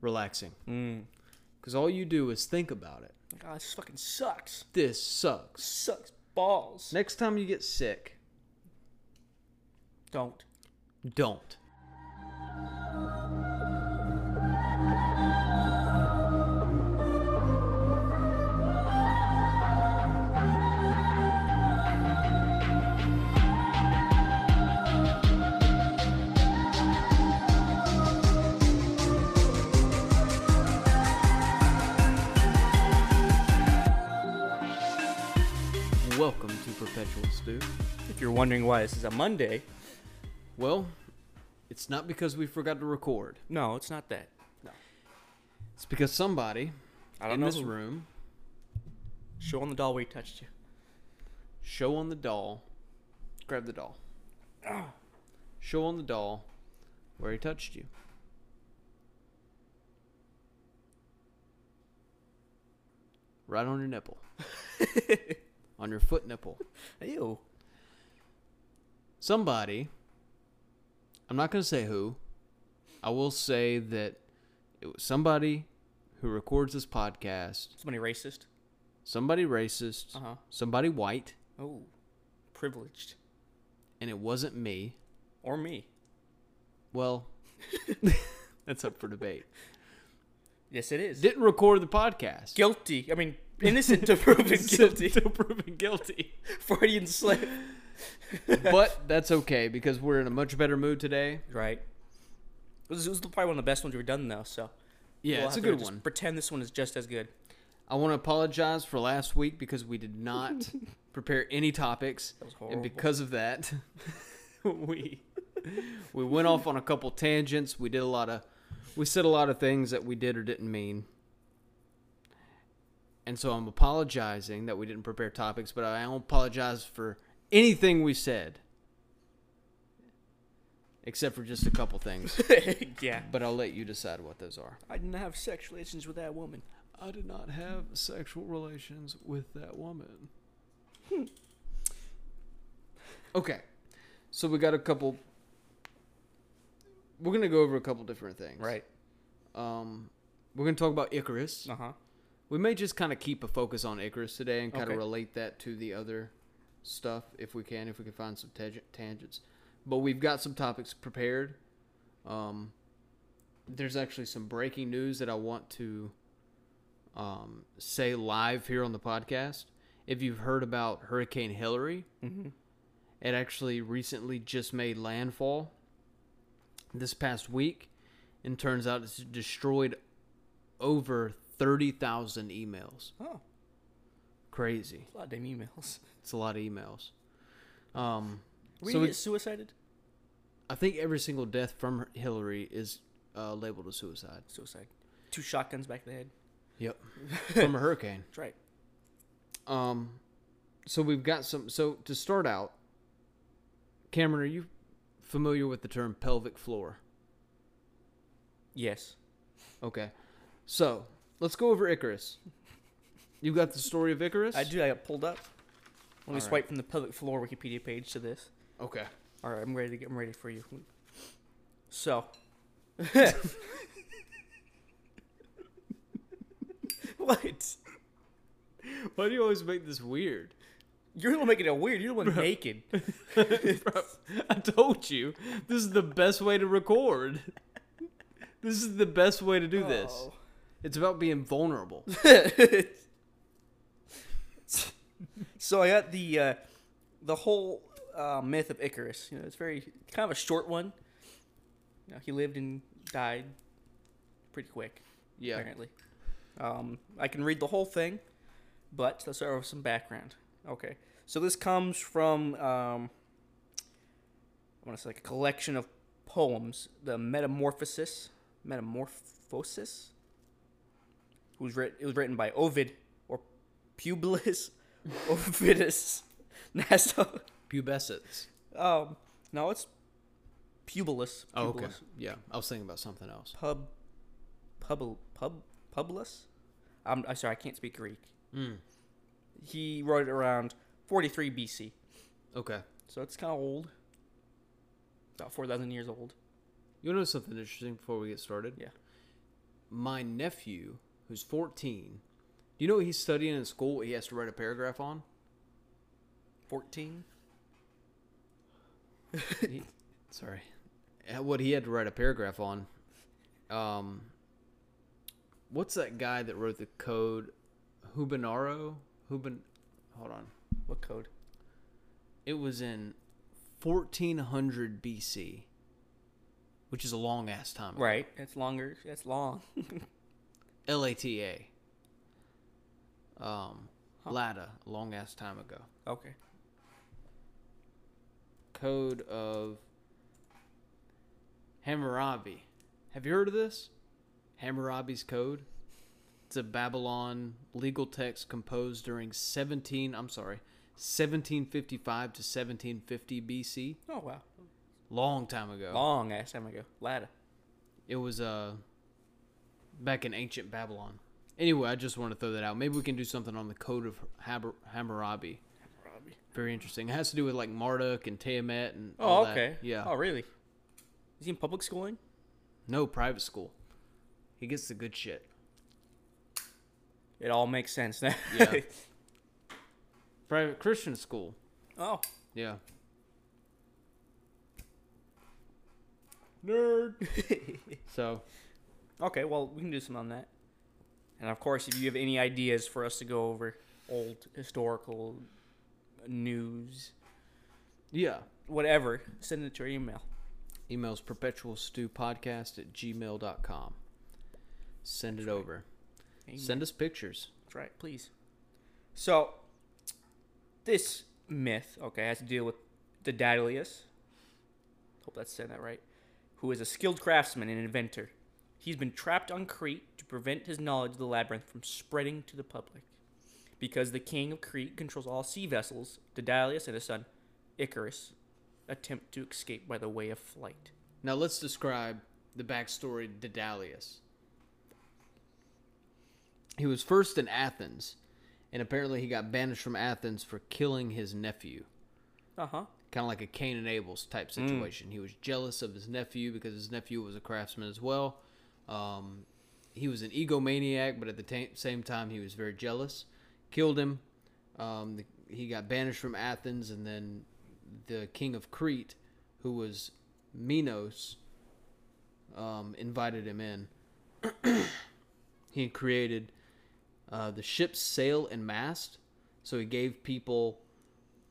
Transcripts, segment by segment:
relaxing. Mm. Because all you do is think about it. God, this fucking sucks. This sucks. Sucks balls. Next time you get sick, Don't. don't. Perpetual Stew. If you're wondering why this is a Monday, Well, it's not because we forgot to record. no, it's not that. No. It's because somebody I don't in know. this room Show on the doll where he touched you. show on the doll. Grab the doll. Oh. Show on the doll where he touched you. Right on your nipple. on your foot nipple. Ew. Somebody, I'm not going to say who, I will say that it was somebody who records this podcast, Somebody racist. somebody racist, Uh huh. somebody white, Oh. Privileged. and it wasn't me. Or me. Well, that's up for debate. Yes, it is. Didn't record the podcast. guilty. I mean, innocent to proven guilty. to proven guilty. Freudian slip. but that's okay because we're in a much better mood today. Right. This was probably one of the best ones we've done, though. So Yeah, we'll it's a have to good just one. Pretend this one is just as good. I want to apologize for last week because we did not prepare any topics, That was and because of that, we we went off on a couple tangents. We did a lot of we said a lot of things that we did or didn't mean. And so I'm apologizing that we didn't prepare topics, but I don't apologize for anything we said. Except for just a couple things. yeah. But I'll let you decide what those are. I didn't have sex relations with that woman. I did not have sexual relations with that woman. okay. So we got a couple We're going to go over a couple different things. Right. Um we're going to talk about Icarus. Uh huh. We may just kind of keep a focus on Icarus today and kind Okay. of relate that to the other stuff if we can, if we can find some tang- tangents. But we've got some topics prepared. Um, there's actually some breaking news that I want to um, say live here on the podcast. If you've heard about Hurricane Hillary, Mhm. it actually recently just made landfall this past week, and turns out it's destroyed over 30,000 emails. Oh, Crazy. a lot of damn emails. It's a lot of emails. Um, We so get suicided. I think every single death from Hillary is uh, labeled a suicide. Suicide. Two shotguns back to the head. Yep. from a hurricane. That's right. Um, so we've got some. So to start out, Cameron, are you familiar with the term pelvic floor? Yes. Okay. So let's go over Icarus. You got the story of Icarus? I do. I got pulled up. Let me All swipe from the pelvic floor Wikipedia page to this. Okay. All right, I'm ready to get. I'm ready for you. So. what? Why do you always make this weird? You're the one making it weird. You're the one naked. Bro, I told you this is the best way to record. This is the best way to do this. Oh. It's about being vulnerable. so I got the uh, the whole uh, myth of Icarus. You know, it's very kind of a short one. You know, he lived and died pretty quick. Yeah. Apparently, um, I can read the whole thing, but let's start with some background. Okay, so this comes from um, I want to say like a collection of poems, the Metamorphosis, Metamorphosis. Who's writ- it was written by Ovid or Publius Ovidus Naso. Pubescence. Um, no, it's Publius. Oh, okay. Yeah, I was thinking about something else. Pub, pub, pub, Publius. I'm, I'm sorry, I can't speak Greek. Mm. He wrote it around 43 BC, Okay. so it's kind of old. About 4,000 years old. You know something interesting before we get started? Yeah. my nephew, who's 14, do you know what he's studying in school? What he has to write a paragraph on? 14. He- sorry, Uh, what he had to write a paragraph on. Um, what's that guy that wrote the code? Hubinaro. Hubin. Hold on. What code? It was in 1400 BC, which is a long ass time. ago. Right. It's longer. It's long. LATA. Um, Huh. Lada, a long ass time ago. okay. Code of Hammurabi. Have you heard of this? Hammurabi's Code. It's a Babylon legal text composed during 17. I'm sorry, 1755 to 1750 BC. Oh wow. Long time ago. Long ass time ago. Ladder. It was uh back in ancient Babylon. Anyway, I just want to throw that out. Maybe we can do something on the Code of Habur- Hammurabi. Robbie. Very interesting. It has to do with like Marduk and Tiamat and Oh, all that. okay. Yeah. Oh, really? Is he in public schooling? No private school. He gets the good shit. It all makes sense now. Yeah. Private Christian school. oh. Yeah. Nerd. so, Okay, well, we can do some on that. And of course, if you have any ideas for us to go over old historical news, yeah. whatever, send it to our email. Emails perpetualstewpodcast at gmail.com. Send it over. Amen. Send us pictures. That's right, please. So, this myth, okay, has to deal with Daedalus. Hope that's saying that right. Who is a skilled craftsman and inventor. He's been trapped on Crete to prevent his knowledge of the labyrinth from spreading to the public. Because the king of Crete controls all sea vessels, Daedalus and his son, Icarus, attempt to escape by the way of flight. Now let's describe the backstory to Daedalus. He was first in Athens, and apparently he got banished from Athens for killing his nephew. Uh huh. Kind of like a Cain and Abel's type situation. He was jealous of his nephew because his nephew was a craftsman as well. Um, he was an egomaniac, but at the ta- same time, he was very jealous. Killed him. Um, the, he got banished from Athens, and then the king of Crete, who was Minos, um, invited him in. he created uh, the ship's sail and mast, so he gave people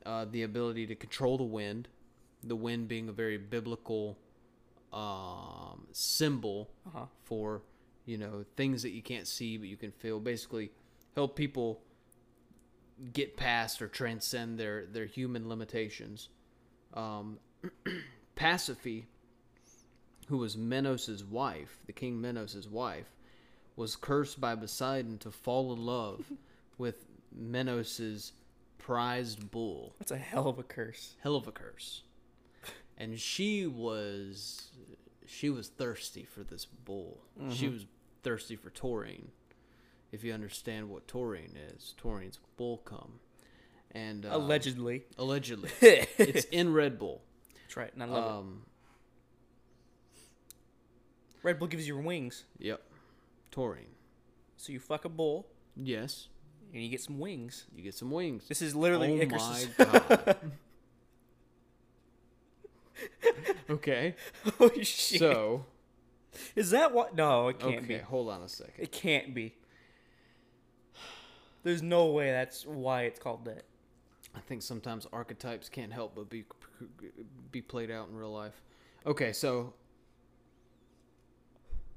uh, the ability to control the wind. The wind being a very biblical um, symbol Uh huh. for you know things that you can't see but you can feel. Basically, help people get past or transcend their their human limitations. Um, Pasiphae, who was Menos's wife, the king Menos's wife, was cursed by Poseidon to fall in love with Menos's prized bull. That's a hell of a curse. Hell of a curse. And she was she was thirsty for this bull. She was thirsty for taurine. If you understand what taurine is, taurine's bull cum. And uh, Allegedly. allegedly, it's in Red Bull. That's right, and I love it. Um, Red Bull gives you wings. yep, taurine. So you fuck a bull Yes, and you get some wings. you get some wings. This is literally oh my god. okay, Holy shit. so is that what? No, it can't okay, be. hold on a second. It can't be. There's no way that's why it's called that. I think sometimes archetypes can't help but be be played out in real life. Okay, so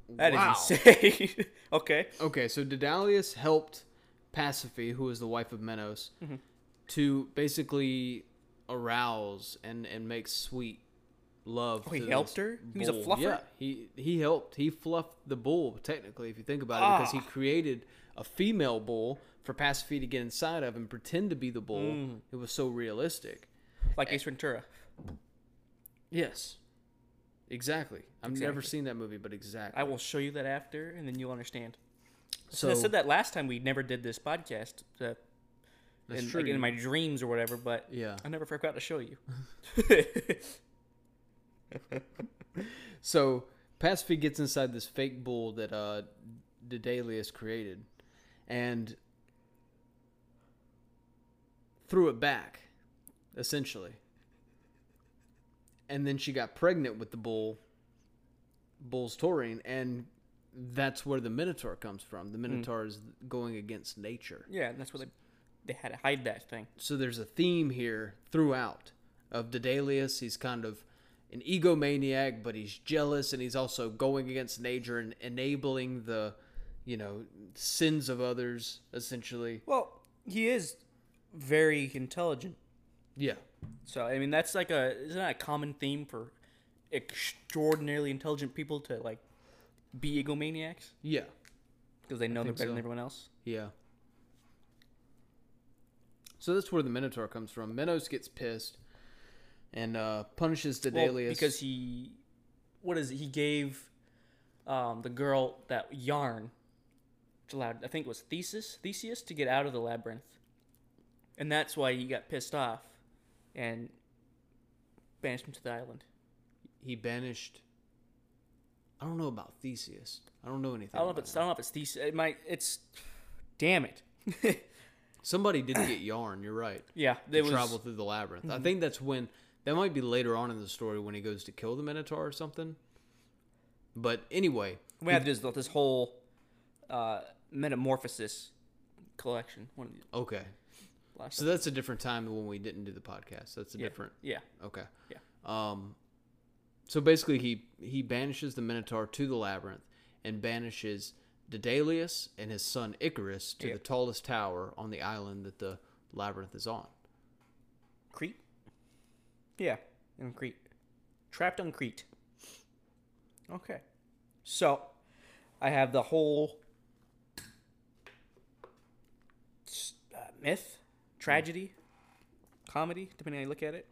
That is Wow. insane. okay. Okay, so Daedalus helped Pasiphae, who was the wife of Menos, Mm-hmm. to basically arouse and and make sweet love. Oh, he helped her? He was a fluffer? Yeah, he he helped. He fluffed the bull technically, if you think about it, because he Ah. created a female bull for Pasiphae to get inside of and pretend to be the bull. Mm. It was so realistic. Like Ace Ventura. Yes, exactly. I've never seen that movie, but exactly. I will show you that after, and then you'll understand. so I said that last time we never did this podcast. Uh, that's in, true. Like in my dreams or whatever, but yeah. I never forgot to show you. So Pasiphae gets inside this fake bull that uh, Daedalus created, and threw it back, essentially. And then she got pregnant with the bull, bull's taurine, and that's where the Minotaur comes from. The Minotaur is going against nature. Yeah, and that's where they they had to hide that thing. So there's a theme here throughout of Daedalus. He's kind of an egomaniac, but he's jealous, and he's also going against nature and enabling the, you know, sins of others. Essentially, Well, he is very intelligent. yeah, So I mean, that's like a isn't that a common theme for extraordinarily intelligent people to like be egomaniacs yeah, because they know they're better so. than everyone else. yeah. So that's where the Minotaur comes from. Minos gets pissed and uh, punishes Well, Daedalus because he, what is it? He gave um, the girl that yarn, which allowed I think it was Theseus, Theseus to get out of the labyrinth, and that's why he got pissed off, and banished him to the island. he banished. I don't know about Theseus. I don't know anything. I don't know if it's. I don't know if it's Theseus. It might. It's, damn it. Somebody didn't get yarn. You're right. yeah, they was. travel through the labyrinth. I think that's when that might be later on in the story when he goes to kill the Minotaur or something. But anyway, We have this this whole uh, metamorphosis collection. One of the okay. So that's a different time than when we didn't do the podcast. That's a yeah, different. Yeah. Okay. Yeah. Um. So basically, he he banishes the Minotaur to the labyrinth and banishes Daedalus and his son Icarus to Yeah. the tallest tower on the island that the labyrinth is on. Crete? Yeah, in Crete. Trapped on Crete. Okay. So, I have the whole uh, myth, tragedy, comedy, depending on how you look at it,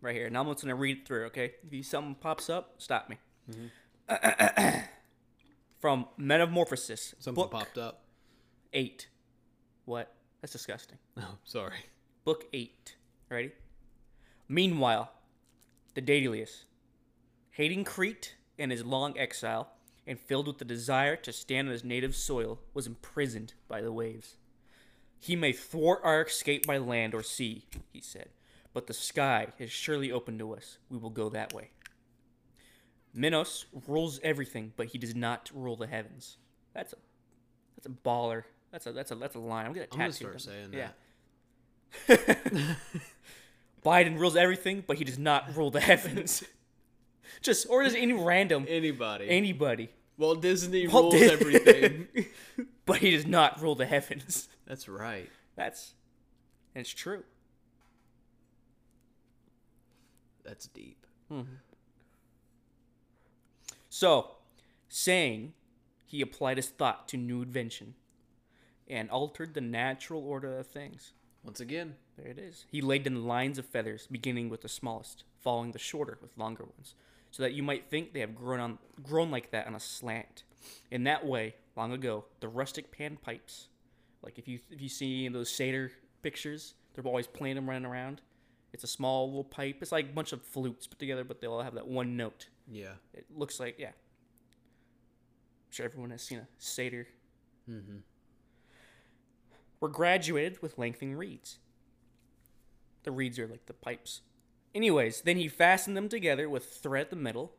right here. Now I'm just going to read it through, okay? If you, something pops up, stop me. From Metamorphosis, Something popped up. 8. What? That's disgusting. Oh, sorry. Book 8. Ready? Meanwhile, the Daedalus, hating Crete and his long exile, and filled with the desire to stand on his native soil, was imprisoned by the waves. He may thwart our escape by land or sea, he said, but the sky is surely open to us. We will go that way. Minos rules everything, but he does not rule the heavens. That's a that's a baller. That's a that's a that's a line. I'm gonna I'm gonna start them. saying yeah. that. Biden rules everything, but he does not rule the heavens. Just or just any random Anybody. anybody, Walt Disney Walt rules everything. but he does not rule the heavens. That's right. That's and it's true. That's deep. Mm-hmm. So, saying he applied his thought to new invention and altered the natural order of things. Once again, There it is. He laid in lines of feathers, beginning with the smallest, following the shorter with longer ones, so that you might think they have grown on grown like that on a slant. In that way, long ago, the rustic panpipes, like if you if you see those satyr pictures, they're always playing them running around. It's a small little pipe. It's like a bunch of flutes put together, but they all have that one note. yeah. It looks like yeah. I'm sure everyone has seen a satyr. Mm-hmm. Were graduated with lengthening reeds. The reeds are like the pipes. Anyways, then he fastened them together with thread at the middle,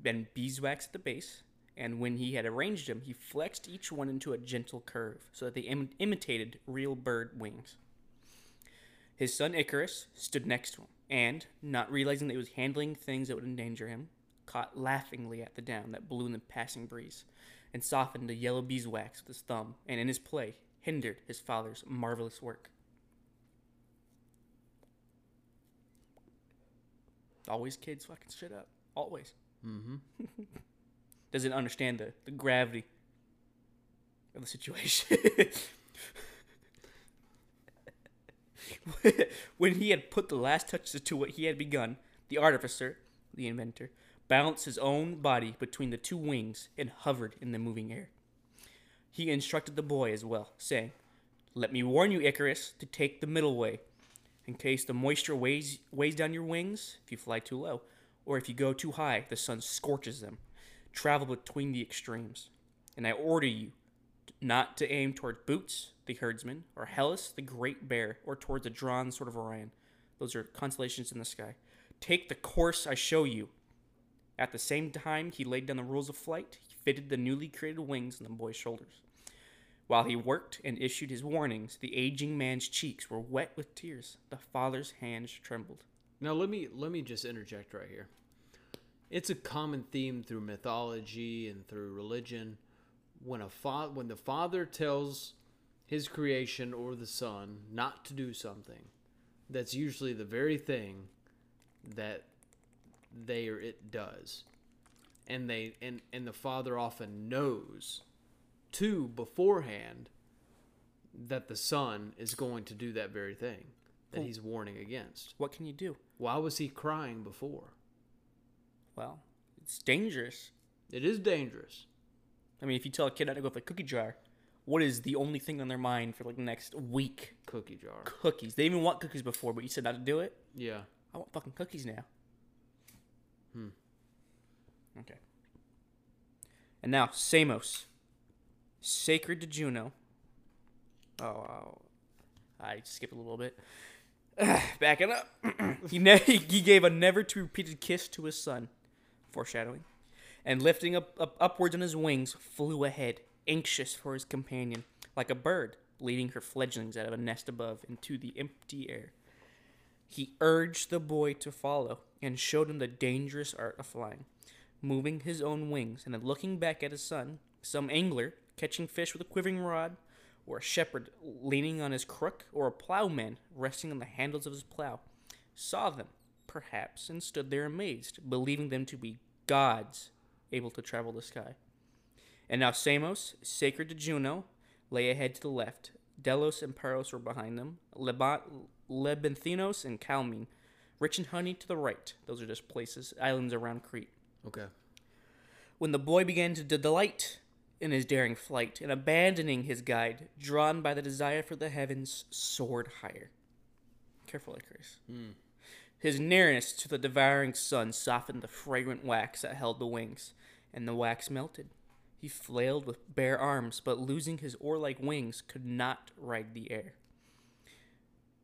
then beeswax at the base, and when he had arranged them, he flexed each one into a gentle curve so that they Im- imitated real bird wings. His son Icarus stood next to him, and, not realizing that he was handling things that would endanger him, caught laughingly at the down that blew in the passing breeze, and softened the yellow beeswax with his thumb, and in his play hindered his father's marvelous work. Always kids fucking shit up. Always. Mm-hmm. Doesn't understand the, the gravity of the situation. when he had put the last touches to what he had begun, the artificer, the inventor, balanced his own body between the two wings and hovered in the moving air. He instructed the boy as well, saying, Let me warn you, Icarus, to take the middle way, in case the moisture weighs, weighs down your wings if you fly too low, or if you go too high, the sun scorches them. Travel between the extremes. and I order you not to aim toward Boots, the herdsman, or Hellas, the great bear, or towards a drawn sort of Orion. Those are constellations in the sky. Take the course I show you. At the same time, he laid down the rules of flight. He fitted the newly created wings on the boy's shoulders. While he worked and issued his warnings, the aging man's cheeks were wet with tears. The father's hands trembled. Now let me let me just interject right here. It's a common theme through mythology and through religion. When a fa- when the father tells his creation or the son not to do something, that's usually the very thing that they or it does. And they and, and the father often knows too beforehand that the son is going to do that very thing that he's warning against. What can you do? Why was he crying before? Well, it's dangerous. It is dangerous. I mean, if you tell a kid not to go with a cookie jar, what is the only thing on their mind for like the next week? Cookie jar. Cookies. They even want cookies before, but you said not to do it. Yeah. I want fucking cookies now. Hmm. Okay. And now Samos, sacred to Juno. Oh. I skipped a little bit. Backing up. he ne- he gave a never to be repeated kiss to his son, foreshadowing, and lifting up, up upwards on his wings, flew ahead, anxious for his companion, like a bird leading her fledglings out of a nest above into the empty air. He urged the boy to follow and showed him the dangerous art of flying, moving his own wings and then looking back at his son. Some angler catching fish with a quivering rod, or a shepherd leaning on his crook, or a plowman resting on the handles of his plow, saw them, perhaps, and stood there amazed, believing them to be gods able to travel the sky. And now Samos, sacred to Juno, lay ahead to the left. Delos and Paros were behind them. Lebat, Lebanthinos and Calmine, rich in honey to the right. Those are just places, islands around Crete. Okay. When the boy began to delight in his daring flight and abandoning his guide, drawn by the desire for the heavens, soared higher. Careful, Icarus. Hmm. His nearness to the devouring sun softened the fragrant wax that held the wings, and the wax melted. He flailed with bare arms, but losing his oar like wings, could not ride the air.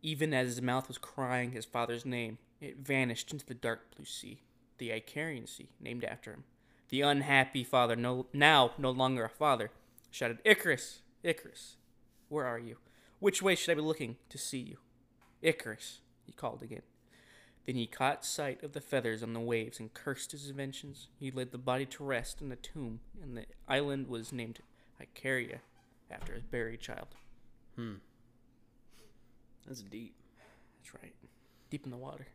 Even as his mouth was crying his father's name, it vanished into the dark blue sea, the Icarian Sea, named after him. The unhappy father, no, now no longer a father, shouted, Icarus, Icarus, where are you? Which way should I be looking to see you? Icarus, he called again. Then he caught sight of the feathers on the waves and cursed his inventions. He laid the body to rest in a tomb, and the island was named Icaria after his buried child. Hmm. That's deep. That's right. Deep in the water.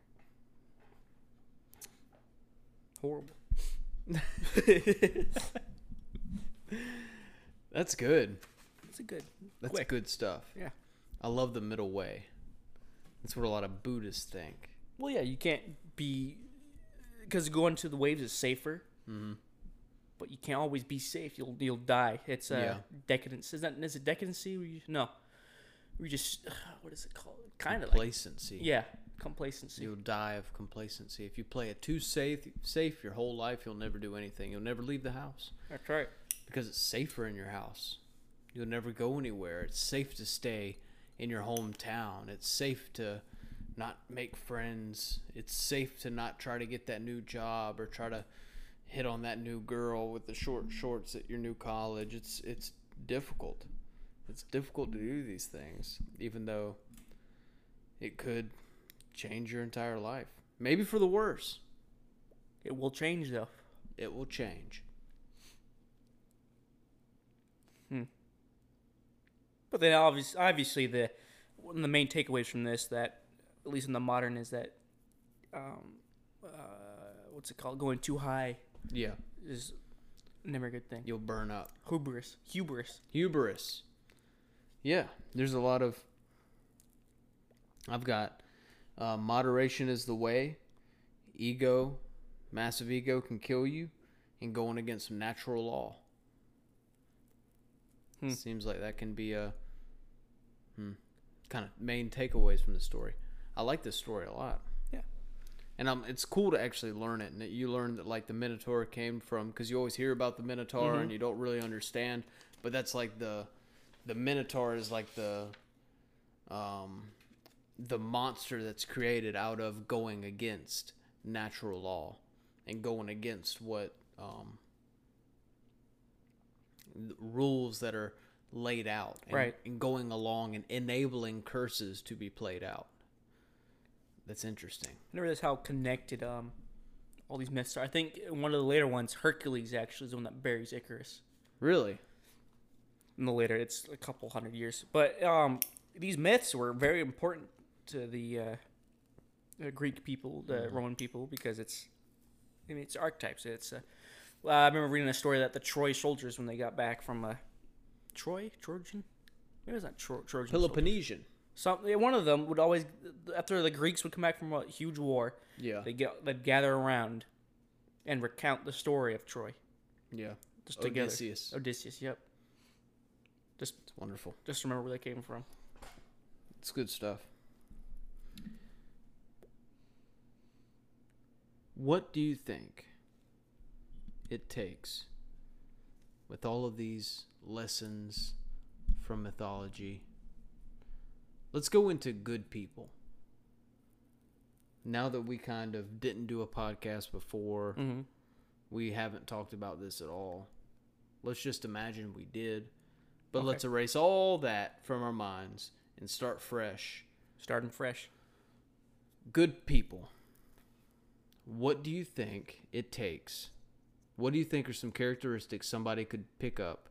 Horrible. That's good. It's a good. That's Quick. good stuff. Yeah. I love the middle way. That's what a lot of Buddhists think. Well, yeah, you can't be because going to the waves is safer, Mm-hmm. but you can't always be safe. You'll you'll die. It's uh, Yeah. decadence. Is that is it decadency? Where you, no, we just what is it called? Kind of like yeah, complacency. You'll die of complacency. If you play it too safe, safe your whole life, you'll never do anything. You'll never leave the house That's right. because it's safer in your house. You'll never go anywhere. It's safe to stay in your hometown. It's safe to not make friends. It's safe to not try to get that new job or try to hit on that new girl with the short shorts at your new college. It's it's difficult. It's difficult to do these things, even though it could change your entire life. Maybe for the worse. It will change though. It will change. Hmm. But then obviously, obviously the one of the main takeaways from this that at least in the modern is that um, uh, what's it called? Going too high Yeah, is never a good thing. you'll burn up. Hubris, hubris. Hubris. Yeah, there's a lot of. I've got uh, moderation is the way. Ego, massive ego can kill you, and going against natural law. Hmm. Seems like that can be a hmm, kind of main takeaways from the story. I like this story a lot. Yeah. and um, it's cool to actually learn it. And that you learn that like the Minotaur came from because you always hear about the Minotaur Mm-hmm. and you don't really understand, but that's like the the Minotaur is like the um the monster that's created out of going against natural law and going against what um the rules that are laid out and, Right. and going along and enabling curses to be played out that's interesting I never realized how connected um all these myths are. I think one of the later ones, Hercules, actually is the one that buries Icarus. really In the later, it's a couple hundred years. But um, these myths were very important to the, uh, the Greek people, the Roman people, because it's, I mean, it's archetypes. It's. Uh, well, I remember reading a story that the Troy soldiers, when they got back from uh, Troy, Trojan, maybe was not Tro- Trojan. soldiers. peloponnesian Some yeah, one of them would always, after the Greeks would come back from a huge war, yeah they get they'd gather around and recount the story of Troy yeah just together. odysseus Odysseus, yep. Just it's wonderful just remember where they came from. it's good stuff what do you think it takes with all of these lessons from mythology let's go into good people now that we kind of didn't do a podcast before Mm-hmm. we haven't talked about this at all let's just imagine we did but Okay. let's erase all that from our minds and start fresh Starting fresh. good people what do you think it takes what do you think are some characteristics somebody could pick up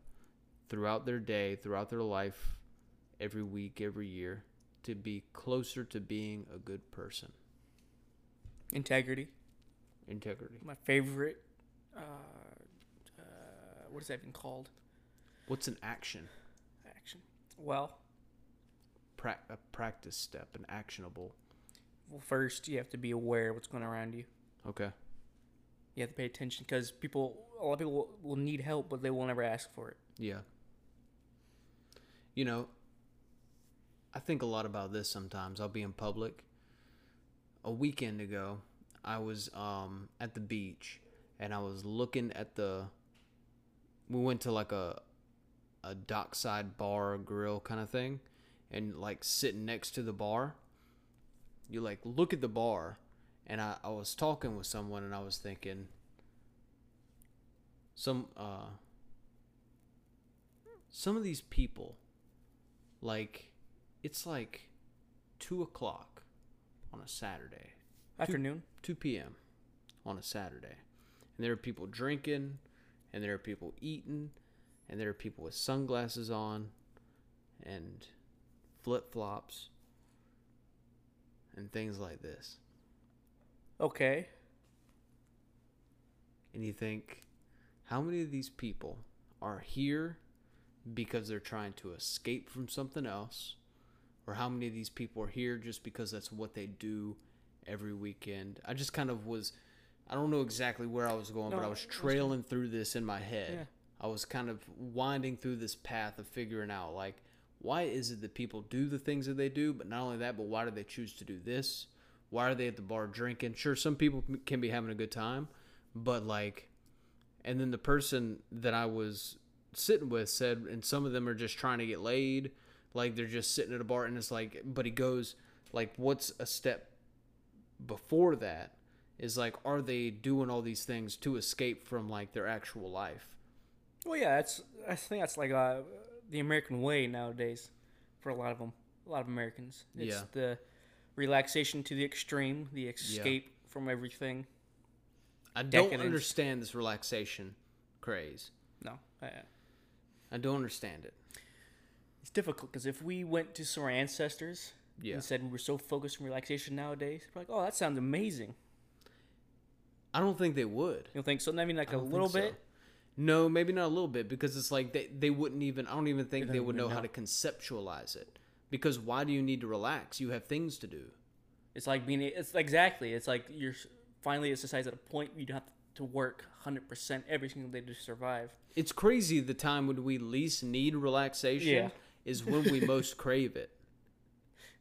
throughout their day throughout their life every week every year to be closer to being a good person Integrity. integrity My favorite. Uh, uh, what is that even called? what's an action Action. Well, pra- a practice step an actionable well, first you have to be aware of what's going on around you. Okay You have to pay attention because people, a lot of people will, will need help, but they will never ask for it. Yeah. You know, I think a lot about this sometimes. I'll be in public. A weekend ago, I was um, at the beach and I was looking at the. We went to like a a dockside bar grill kind of thing, and like sitting next to the bar, you like look at the bar, and I, I was talking with someone and I was thinking. Some uh some of these people, like, it's like two o'clock on a Saturday, Afternoon. 2 p.m. on a Saturday, and there are people drinking, and there are people eating, and there are people with sunglasses on, and flip flops, and things like this. Okay. And you think, how many of these people are here because they're trying to escape from something else? Or how many of these people are here just because that's what they do every weekend? I just kind of was, I don't know exactly where I was going, but I was trailing through this in my head. Yeah. I was kind of winding through this path of figuring out, like, why is it that people do the things that they do? But not only that, but why do they choose to do this? Why are they at the bar drinking? Sure, some people can be having a good time, but like, and then the person that I was sitting with said, and some of them are just trying to get laid. Like they're just sitting at a bar, and it's like, but he goes, like, what's a step before that? Is like, are they doing all these things to escape from like their actual life? Well, yeah, that's. I think that's like uh, the American way nowadays, for a lot of them, a lot of Americans. It's Yeah. the relaxation to the extreme, the escape from everything. I don't Decadence. understand this relaxation craze. No, uh, I don't understand it. it's difficult because if we went to some of our ancestors Yeah. and said we were so focused on relaxation nowadays, we're like, oh, that sounds amazing. I don't think they would. You don't think so? I mean, like I a little so. bit. No, maybe not a little bit because it's like they, they wouldn't even. I don't even think They they would even know, how to conceptualize it. Because why do you need to relax? You have things to do. It's like being. It's exactly. It's like you're finally a society at a point you don't have to work 100% every single day to survive. It's crazy. The time when we least need relaxation Yeah. is when we most crave it.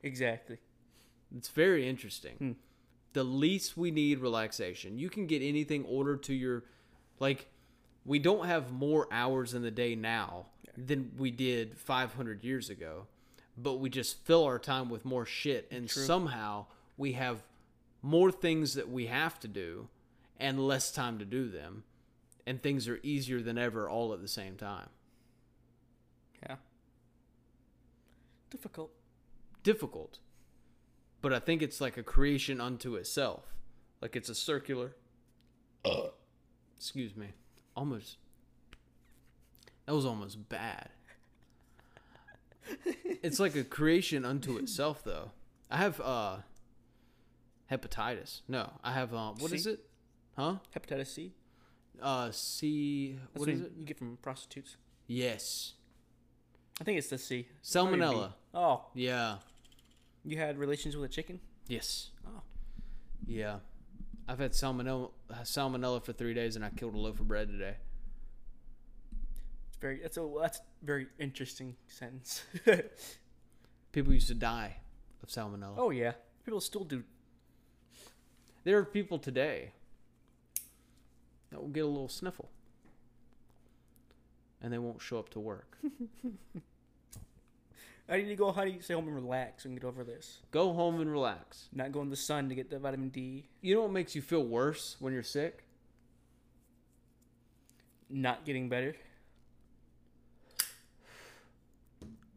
Exactly. It's very interesting. Hmm. the least we need relaxation. You can get anything ordered to your like we don't have more hours in the day now than we did 500 years ago, but we just fill our time with more shit and somehow we have more things that we have to do and less time to do them and things are easier than ever all at the same time. Yeah. Difficult. difficult. But I think it's like a creation unto itself. Like it's a circular. Excuse me. Almost. That was almost bad. It's like a creation unto itself, though. I have uh hepatitis. No, I have uh, what is C? it? Huh? Hepatitis C. Uh, C. That's What is it? you get from prostitutes? Yes, I think it's the C. salmonella. Oh, Yeah. you had relations with a chicken? Yes. Oh. Yeah. I've had salmonella salmonella for three days, and I killed a loaf of bread today. Very. That's a. That's very interesting sentence. People used to die of salmonella. oh yeah, people still do. There are people today that will get a little sniffle, and they won't show up to work. I need to go. How do you stay home and relax and get over this? Go home and relax. Not go in the sun to get the vitamin D. You know what makes you feel worse when you're sick? Not getting better.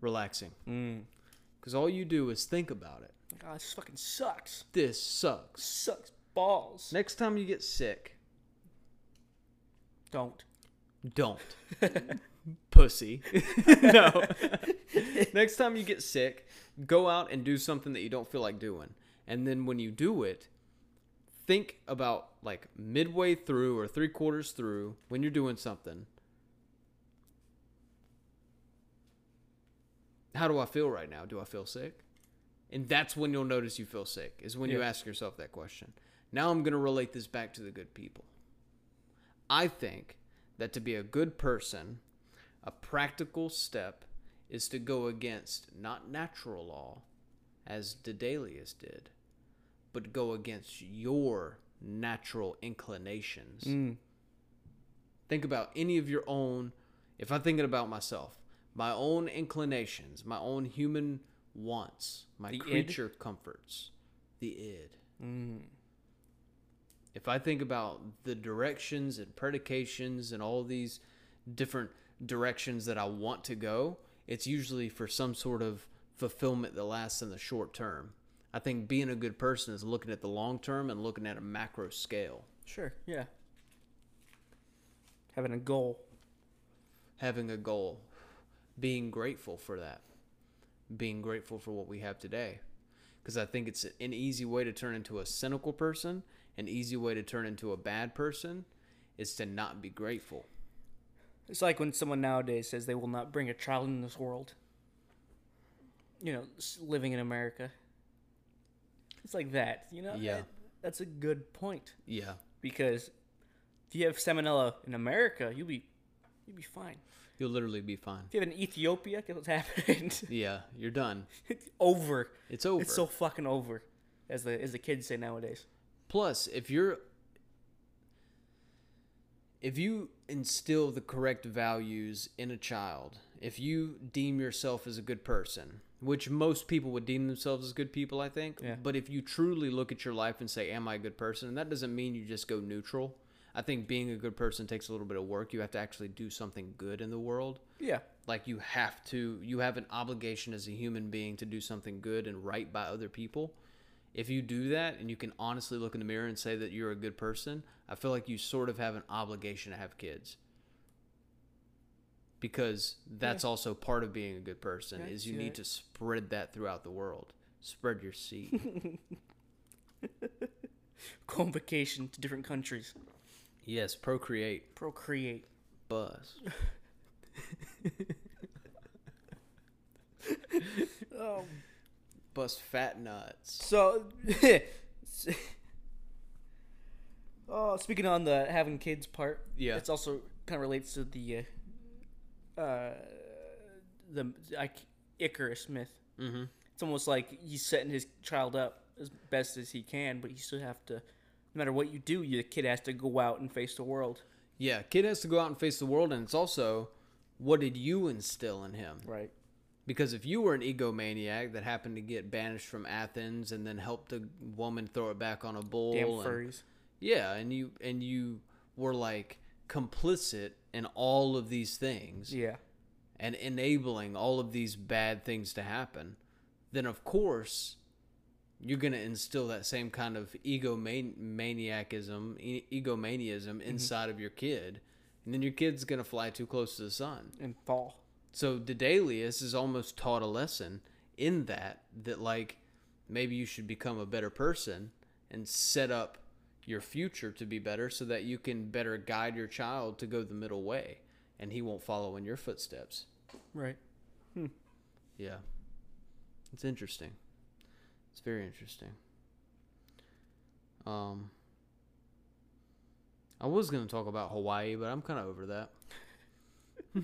Relaxing. Mm. Because all you do is think about it. God, this fucking sucks. This sucks. Sucks balls. Next time you get sick, Don't. Don't. Pussy. no. Next time you get sick, go out and do something that you don't feel like doing. And then when you do it, think about like midway through or three quarters through when you're doing something. How do I feel right now? Do I feel sick? And that's when you'll notice you feel sick, is when you ask yourself that question. Now I'm going to relate this back to the good people. I think that to be a good person, a practical step is to go against not natural law, as Daedalus did, but go against your natural inclinations. Mm. Think about any of your own, if I'm thinking about myself, my own inclinations, my own human wants, my The id? creature comforts, the id Mm. if I think about the directions and predications and all these different directions that I want to go, it's usually for some sort of fulfillment that lasts in the short term. I think being a good person is looking at the long term and looking at a macro scale. Sure. Yeah. Having a goal. Having a goal, being grateful for that, being grateful for what we have today. Because I think it's an easy way to turn into a cynical person, an easy way to turn into a bad person is to not be grateful. It's like when someone nowadays says they will not bring a child in this world. You know, living in America. It's like that, you know. Yeah. That- that's a good point Yeah. because if you have salmonella in America, you'll be you'll be fine. You'll literally be fine. If you have an Ethiopia, guess what's happening? Yeah, you're done. it's over. It's over. It's so fucking over, as the as the kids say nowadays. Plus, if you're if you instill the correct values in a child, if you deem yourself as a good person, which most people would deem themselves as good people, I think. Yeah. But if you truly look at your life and say, "Am I a good person?" and that doesn't mean you just go neutral. I think being a good person takes a little bit of work. You have to actually do something good in the world. Yeah. like you have to you have an obligation as a human being to do something good and right by other people if you do that and you can honestly look in the mirror and say that you're a good person i feel like you sort of have an obligation to have kids because that's also part of being a good person Yeah, is you need to spread that throughout the world spread your seed Go on vacation to different countries. Yes procreate Procreate. buzz Oh. bust fat nuts So. oh, speaking on the having kids part. Yeah. It's also kind of relates to the. Uh, uh, the like Icarus myth. mm-hmm It's almost like he's setting his child up as best as he can, but you still have to. No matter what you do, your kid has to go out and face the world. Yeah, kid has to go out and face the world, and it's also what did you instill in him? Right. Because if you were an egomaniac that happened to get banished from Athens and then helped a woman throw it back on a bull, Damn and- furries. yeah, and you and you were like complicit in all of these things Yeah. and enabling all of these bad things to happen, then of course you're gonna instill that same kind of egomaniacism, e- egomaniacism inside of your kid, and then your kid's gonna fly too close to the sun. And fall. So Daedalus is almost taught a lesson in that that like maybe you should become a better person and set up your future to be better so that you can better guide your child to go the middle way and he won't follow in your footsteps. Right. Hmm. Yeah. It's interesting. It's very interesting. Um I was going to talk about Hawaii, but I'm kind of over that.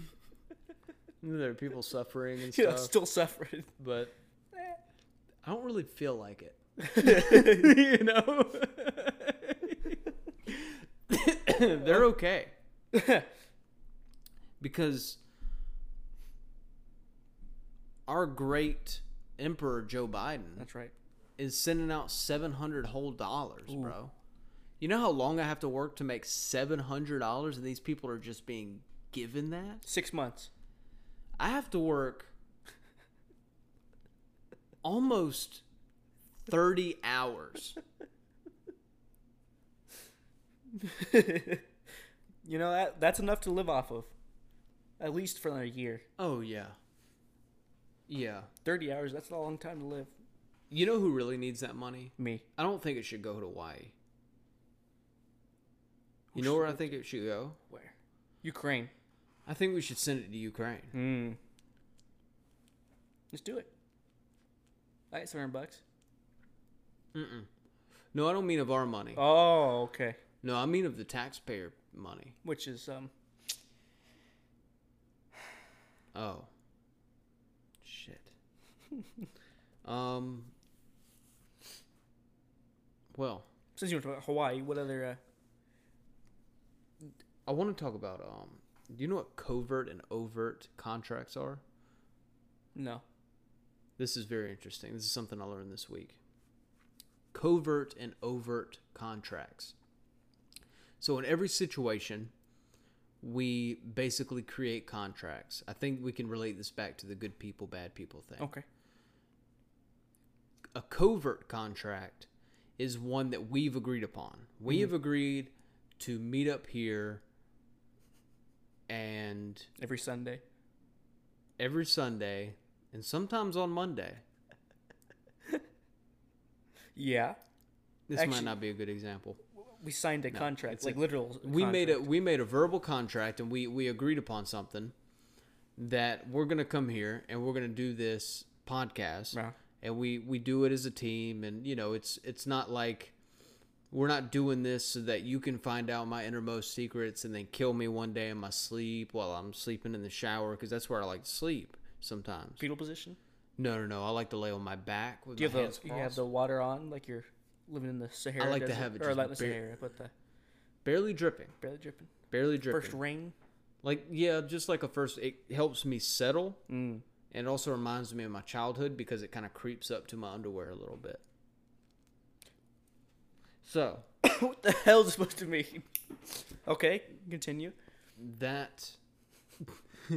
there are people suffering and Yeah, stuff, still suffering. but I don't really feel like it. you know. They're okay because our great emperor Joe Biden That's right. Is sending out 700 whole dollars, bro. You know how long I have to work to make $700 and these people are just being given that? Six months. I have to work almost 30 hours. You know that that's enough to live off of, at least for a year. Oh yeah. Yeah. Thirty hours. That's a long time to live. You know who really needs that money? Me. I don't think it should go to Hawaii. You know where I think it should go? Where? Ukraine. I think we should send it to Ukraine. Hmm. Let's do it. I get seven hundred bucks. Mm-mm. No, I don't mean of our money. Oh, okay. No, I mean of the taxpayer money. Which is um. Oh. Shit. um. Well, Since you went to Hawaii, what other? Uh, I want to talk about um. Do you know what covert and overt contracts are? no. This is very interesting. This is something I learned this week. Covert and overt contracts. So, in every situation, we basically create contracts. I think we can relate this back to the good people, bad people thing. Okay. A covert contract is one that we've agreed upon. We have mm-hmm. agreed to meet up here and Every Sunday. every Sunday and sometimes on Monday. Yeah. This Actually- might not be a good example. We signed a contract, it's like literal. we made a we made a verbal contract and we we agreed upon something that we're gonna come here and we're gonna do this podcast. And we we do it as a team and you know it's it's not like we're not doing this so that you can find out my innermost secrets and then kill me one day in my sleep while I'm sleeping in the shower because that's where I like to sleep sometimes. fetal position. No, no, no. I like to lay on my back with Do you my have hands the you have the water on like you're living in the Sahara? I like to have it or just the bare- Sahara, but the barely dripping, barely dripping. barely dripping. First rain. Like yeah, just like a first. It helps me settle. Mm. And it also reminds me of my childhood because it kind of creeps up to my underwear a little bit. So, what the hell is supposed to mean? Okay, continue. that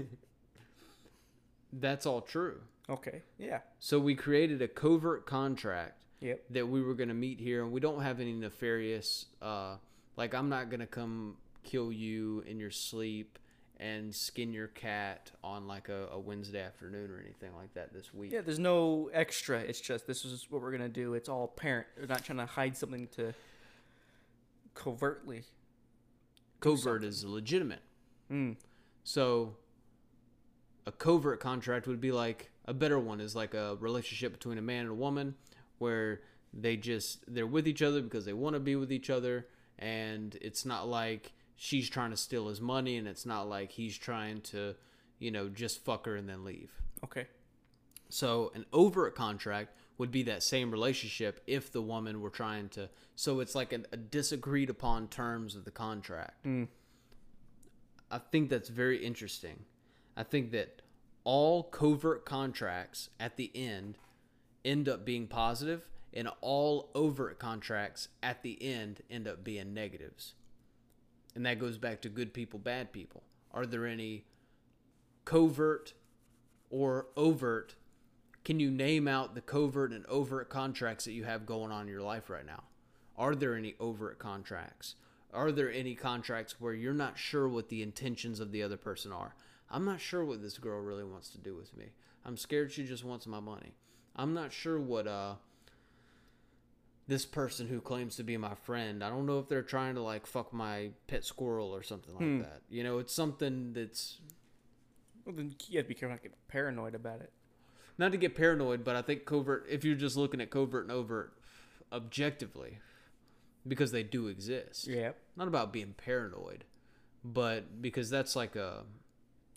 that's all true. Okay. Yeah. So we created a covert contract Yep. that we were going to meet here and we don't have any nefarious uh like I'm not going to come kill you in your sleep and skin your cat on like a, a Wednesday afternoon or anything like that this week. Yeah. There's no extra. It's just this is what we're gonna do. It's all apparent. They're not trying to hide something to covertly. covert is legitimate. Mm. So a covert contract would be like a better one is like a relationship between a man and a woman where they just they're with each other because they want to be with each other and it's not like she's trying to steal his money and it's not like he's trying to, you know, just fuck her and then leave. Okay. So an overt contract would be that same relationship if the woman were trying to. So it's like a, a disagreed upon terms of the contract. Mm. I think that's very interesting. I think that all covert contracts at the end end up being positive, and all overt contracts at the end end up being negatives. And that goes back to good people, bad people. Are there any covert or overt? Can you name out the covert and overt contracts that you have going on in your life right now? Are there any overt contracts? Are there any contracts where you're not sure what the intentions of the other person are? I'm not sure what this girl really wants to do with me. I'm scared she just wants my money. I'm not sure what uh this person who claims to be my friend. I don't know if they're trying to like fuck my pet squirrel or something like hmm. that. You know, it's something that's Well, then you have to be careful not to get paranoid about it. not to get paranoid, but I think covert. If you're just looking at covert and overt objectively, because they do exist. Yeah. Not about being paranoid, but because that's like a.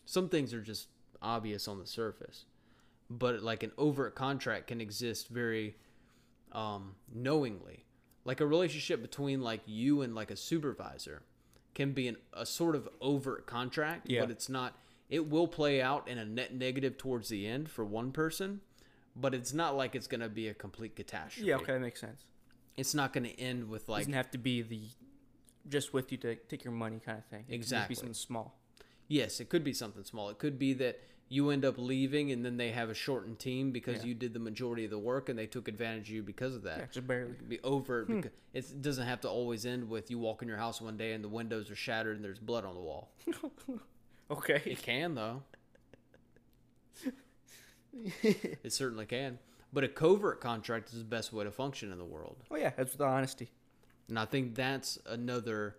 Some things are just obvious on the surface, but like an overt contract can exist very, um, knowingly. Like a relationship between like you and like a supervisor can be an, a sort of overt contract, Yeah. but it's not. It will play out in a net negative towards the end for one person, but it's not like it's going to be a complete catastrophe. Yeah. Okay, that makes sense. It's not going to end with like Doesn't have to be the just with you to take your money kind of thing. It Exactly. be something small. Yes, it could be something small. It could be that you end up leaving and then they have a shortened team because Yeah. you did the majority of the work and they took advantage of you because of that. Yeah, just barely. It could be overt hmm. because it doesn't have to always end with you walk in your house one day and the windows are shattered and there's blood on the wall. Okay. It can though. it certainly can. But a covert contract is the best way to function in the world. Oh yeah, that's the honesty. And I think that's another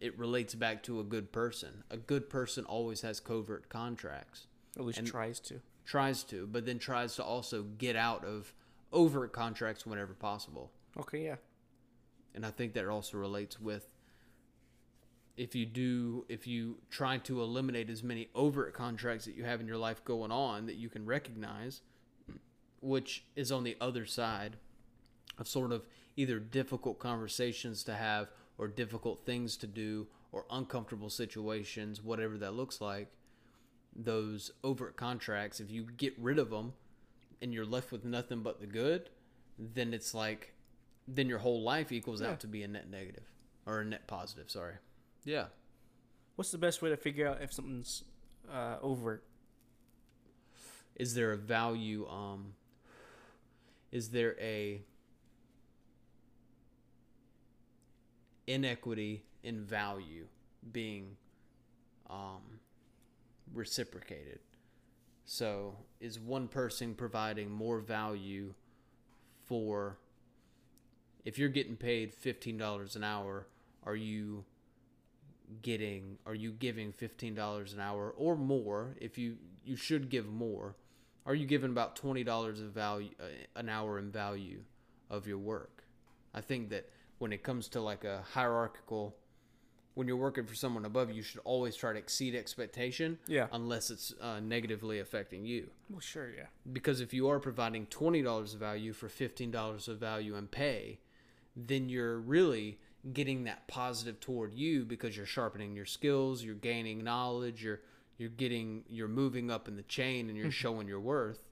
it relates back to a good person. A good person always has covert contracts. At least tries to. tries to, but then tries to also get out of overt contracts whenever possible. Okay, yeah. And I think that also relates with if you do if you try to eliminate as many overt contracts that you have in your life going on that you can recognize which is on the other side of sort of either difficult conversations to have or difficult things to do or uncomfortable situations whatever that looks like those overt contracts if you get rid of them and you're left with nothing but the good then it's like then your whole life equals Yeah. out to be a net negative or a net positive sorry yeah What's the best way to figure out if something's uh, overt? is there a value um is there a inequity in value being um reciprocated. So is one person providing more value for if you're getting paid $15 an hour are you getting are you giving $15 an hour or more? If you you should give more. Are you giving about $20 of value uh, an hour in value of your work? I think that when it comes to like a hierarchical when you're working for someone above you you should always try to exceed expectation Yeah. unless it's uh, negatively affecting you Well, sure, yeah. because if you are providing $20 of value for $15 of value and pay then you're really getting that positive toward you because you're sharpening your skills you're gaining knowledge you're you're getting you're moving up in the chain and you're showing your worth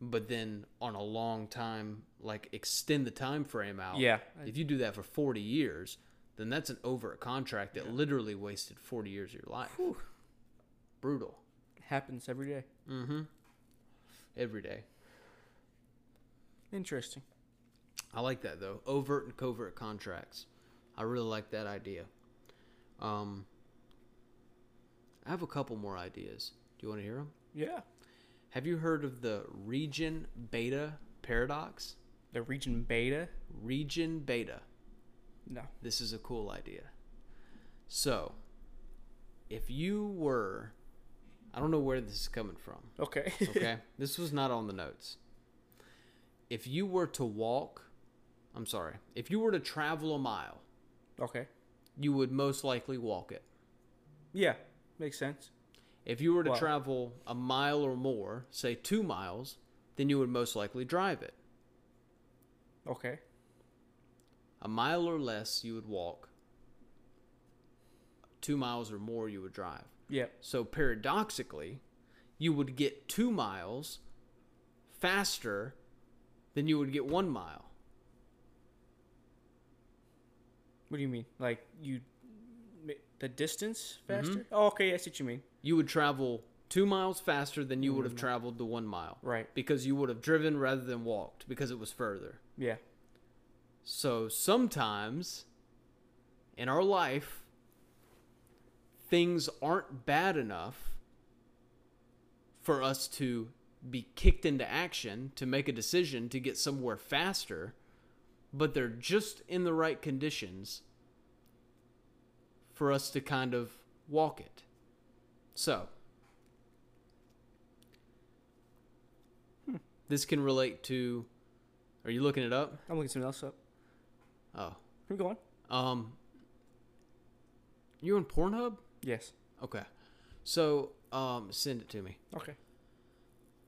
but then on a long time like extend the time frame out Yeah. if you do that for 40 years then that's an overt contract that literally wasted 40 years of your life Whew. brutal Happens every day. mm-hmm every day Interesting. I like that though. Overt and covert contracts. I really like that idea. Um, I have a couple more ideas. Do you want to hear them? Yeah. Have you heard of the region beta paradox? The region beta? Region beta. No. This is a cool idea. So, if you were, I don't know where this is coming from. Okay. Okay, this was not on the notes. If you were to walk, I'm sorry, if you were to travel a mile, okay. you would most likely walk it. Yeah. Makes sense. If you were to Wow. travel a mile or more, say two miles, then you would most likely drive it. Okay. A mile or less, you would walk. Two miles or more, you would drive. Yeah. So paradoxically, you would get two miles faster than you would get one mile. What do you mean? Like you, the distance mm-hmm. faster? Oh, okay. I see what you mean. You would travel two miles faster than you would have mm-hmm. traveled the one mile. Right. Because you would have driven rather than walked because it was further. Yeah. So sometimes in our life, things aren't bad enough for us to be kicked into action to make a decision to get somewhere faster, but they're just in the right conditions for us to kind of walk it. So, hmm. this can relate to. Are you looking it up? I'm looking something else up. Oh. Keep going. Um, you on Pornhub? Yes. Okay. So, um, send it to me. Okay.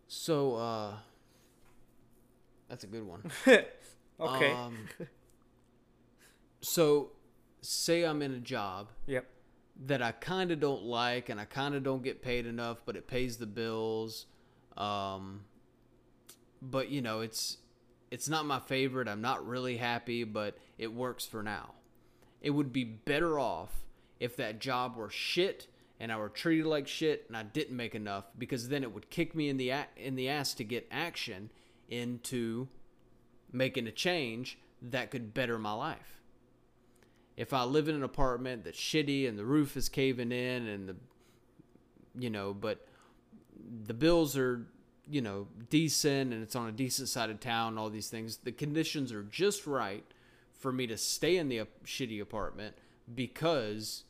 So, uh, that's a good one. okay. Um, so, say I'm in a job yep. that I kind of don't like and I kind of don't get paid enough, but it pays the bills. Um, but you know, it's it's not my favorite. I'm not really happy, but it works for now. It would be better off if that job were shit and I were treated like shit and I didn't make enough because then it would kick me in the in the ass to get action into making a change that could better my life if I live in an apartment that's shitty and the roof is caving in and the you know, but the bills are, you know, decent and it's on a decent side of town all these things, the conditions are just right for me to stay in the shitty apartment because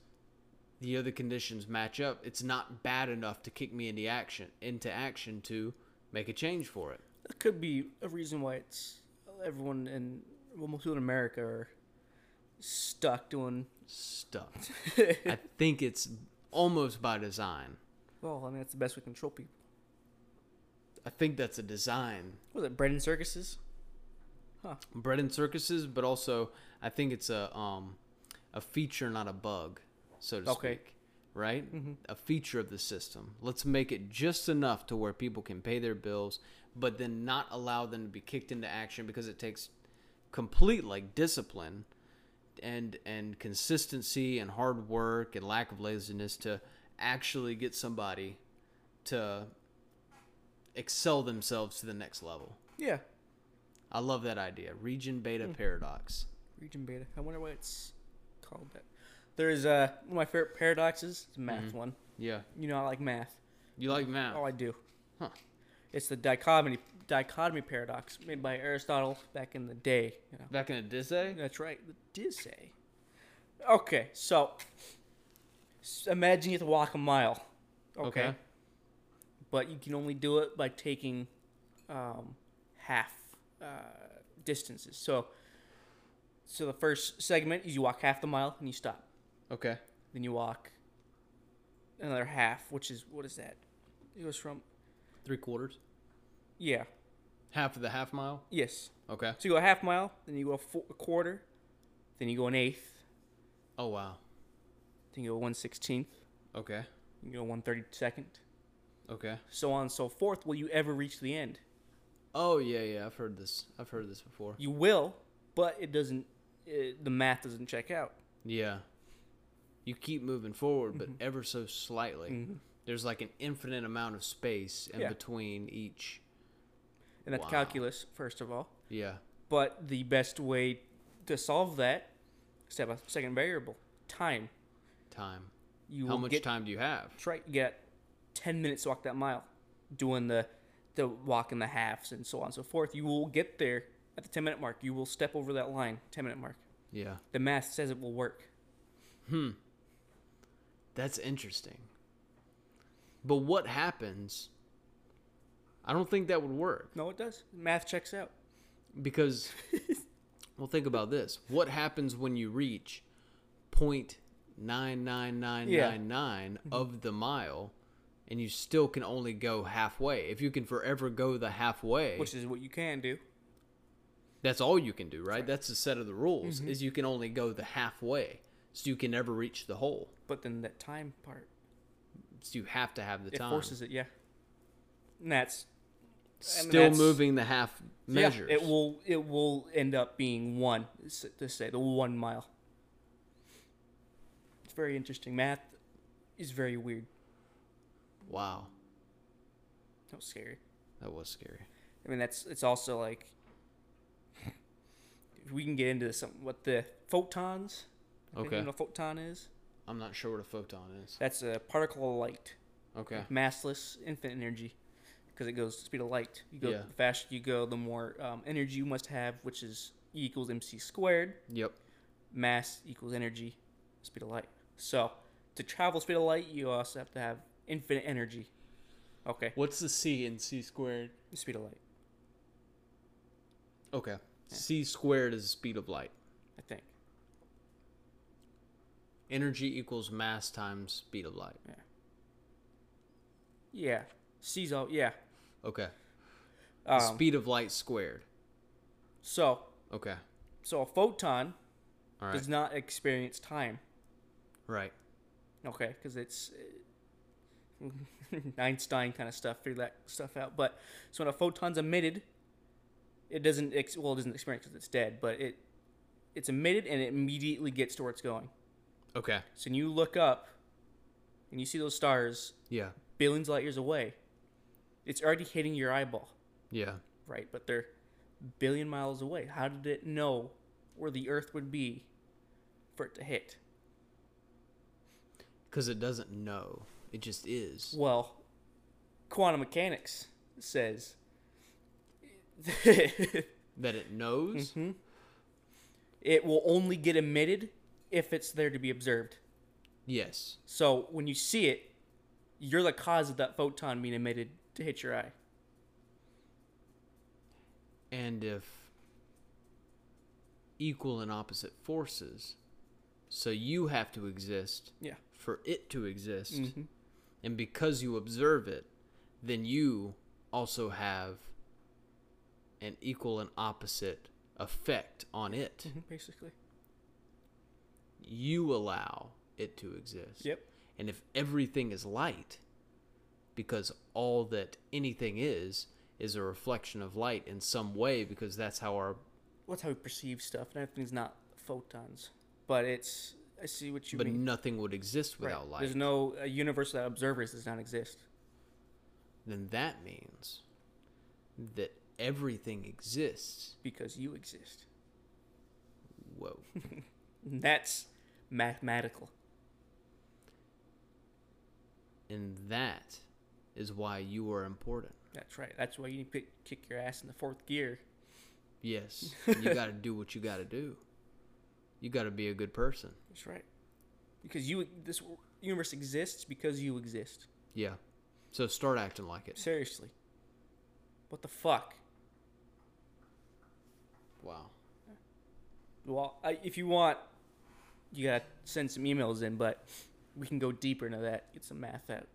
the other conditions match up. It's not bad enough to kick me into action into action to make a change for it. That could be a reason why it's everyone in well, most people in America are stuck doing. Stuck. I think it's almost by design. Well, I mean that's the best way to control people. I think that's a design. Was it bread and circuses? Huh. Bread and circuses, but also I think it's a um a feature, not a bug, so to Okay. speak. Right? A feature of the system. Let's make it just enough to where people can pay their bills, but then not allow them to be kicked into action because it takes complete like discipline and and consistency and hard work and lack of laziness to actually get somebody to excel themselves to the next level. Yeah. I love that idea. Region beta paradox. Region beta. I wonder why it's called that. There's uh one of my favorite paradoxes. It's a math Mm-hmm. one. Yeah. You know I like math. You like math? Oh, I do. Huh. It's the dichotomy dichotomy paradox made by Aristotle back in the day. You know. Back in a Dizay? That's right. The Dizay. Okay, so imagine you have to walk a mile. Okay. Okay. But you can only do it by taking um, half uh, distances. So, so the first segment is you walk half the mile and you stop. Okay. Then you walk another half, which is what is that? It goes from Three quarters. yeah, Half of the half mile. yes. Okay. So you go a half mile, then you go a, fo- a quarter, then you go an eighth, Oh wow. then you go one sixteenth, Okay. you go one thirty second, Okay. so on and so forth. Will you ever reach the end? Oh yeah, yeah. I've heard this. I've heard this before. You will, but it doesn't. It, the math doesn't check out. Yeah. You keep moving forward, but Mm-hmm. ever so slightly. There's like an infinite amount of space in Yeah. between each. And that's Wow. calculus, first of all. Yeah. But the best way to solve that is to have a second variable time. Time. You How much get, time do you have? That's right. You get 10 minutes to walk that mile, doing the, the walk in the halves and so on and so forth. You will get there at the 10 minute mark. You will step over that line, 10 minute mark. Yeah. The math says it will work. Hmm. That's interesting. But what happens? I don't think that would work. No, it does. Math checks out. because well think about this what happens when you reach point nine nine nine nine nine of the mile and you still can only go halfway. If you can forever go the halfway, which is what you can do. that's all you can do, right? That's the set of the rules. Mm-hmm. Is you can only go the halfway, so you can never reach the hole. But then that time part, So you have to have the it time. forces it. Yeah, and that's I mean, Still that's- moving the half yeah, measures. it will it will end up being one to say the one mile. It's very interesting. Math is very weird. Wow, That was scary. that was scary. I mean, that's it's also like if we can get into some what the photons. Okay. You know what a photon is? I'm not sure what a photon is. That's a particle of light, Okay. massless, infinite energy, because it goes the speed of light. You go Yeah. the faster you go, the more um, energy you must have, which is E equals mc squared. Yep. Mass equals energy, speed of light. So to travel speed of light, you also have to have infinite energy. Okay, What's the c in c squared? The speed of light. Okay. C squared is the speed of light. I think. Energy equals mass times speed of light. Yeah. Yeah. C's all yeah. Okay. Um, speed of light squared. so Okay. so a photon right. does not experience time. Right. Okay, because it's Einstein kind of stuff. Figure that stuff out. But so when a photon's emitted, it doesn't ex- well it doesn't experience because it's dead, but it it's emitted and it immediately gets to where it's going. Okay. So when you look up and you see those stars Yeah. billions of light years away, it's already hitting your eyeball, Yeah. right? But they're billion miles away. How did it know where the Earth would be for it to hit? Because it doesn't know. It just is. Well, quantum mechanics says That it knows. Mm-hmm. it will only get emitted if it's there to be observed. Yes. So when you see it, you're the cause of that photon being emitted to hit your eye. And if equal and opposite forces, so you have to exist Yeah. for it to exist. Mhm. And because you observe it, then you also have an equal and opposite effect on it. Mhm, Basically. You allow it to exist. Yep. And if everything is light, because all that anything is, is a reflection of light in some way, because that's how our. That's how we perceive stuff, and everything's not photons. But it's I see what you but mean. nothing would exist Right. without light. There's no a universe without observers does not exist. then that means that everything exists. because you exist. Whoa. That's mathematical. and that is why you are important. That's right. That's why you need to pick, kick your ass in the fourth gear. Yes. you got to do what you got to do. You got to be a good person. That's right. Because you this universe exists because you exist. Yeah. So start acting like it. Seriously. What the fuck? Wow. Well, I, if you want, you gotta send some emails in, but we can go deeper into that. Get some math out.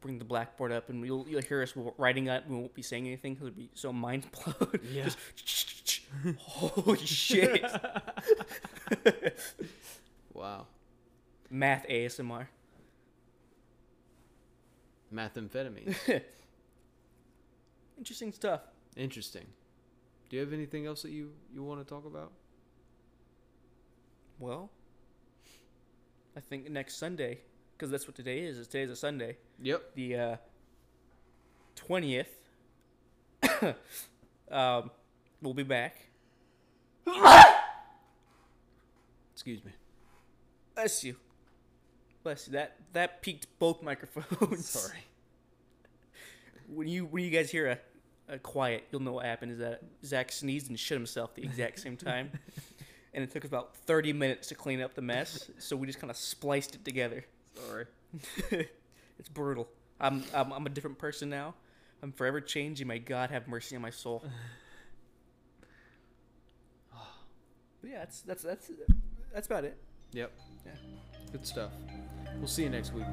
Bring the blackboard up, and you'll you'll hear us writing up. We won't be saying anything because it'll be so mind blown. Yeah. Just, holy shit! Wow. math ASMR. Methamphetamines. Interesting stuff. Interesting. Do you have anything else that you, you want to talk about? Well, I think next Sunday, because that's what today is. is Today's a Sunday. Yep. The uh, twentieth. um, we'll be back. Excuse me. Bless you. Bless you. That that peaked both microphones. Sorry. When you when you guys hear a, a quiet, you'll know what happened. Is that Zach sneezed and shit himself the exact same time, and it took about thirty minutes to clean up the mess. So we just kind of spliced it together. Sorry. it's brutal. I'm, I'm I'm a different person now. I'm forever changing. May God have mercy on my soul. yeah, that's that's that's that's about it. Yep. Yeah. Good stuff. We'll see you next week.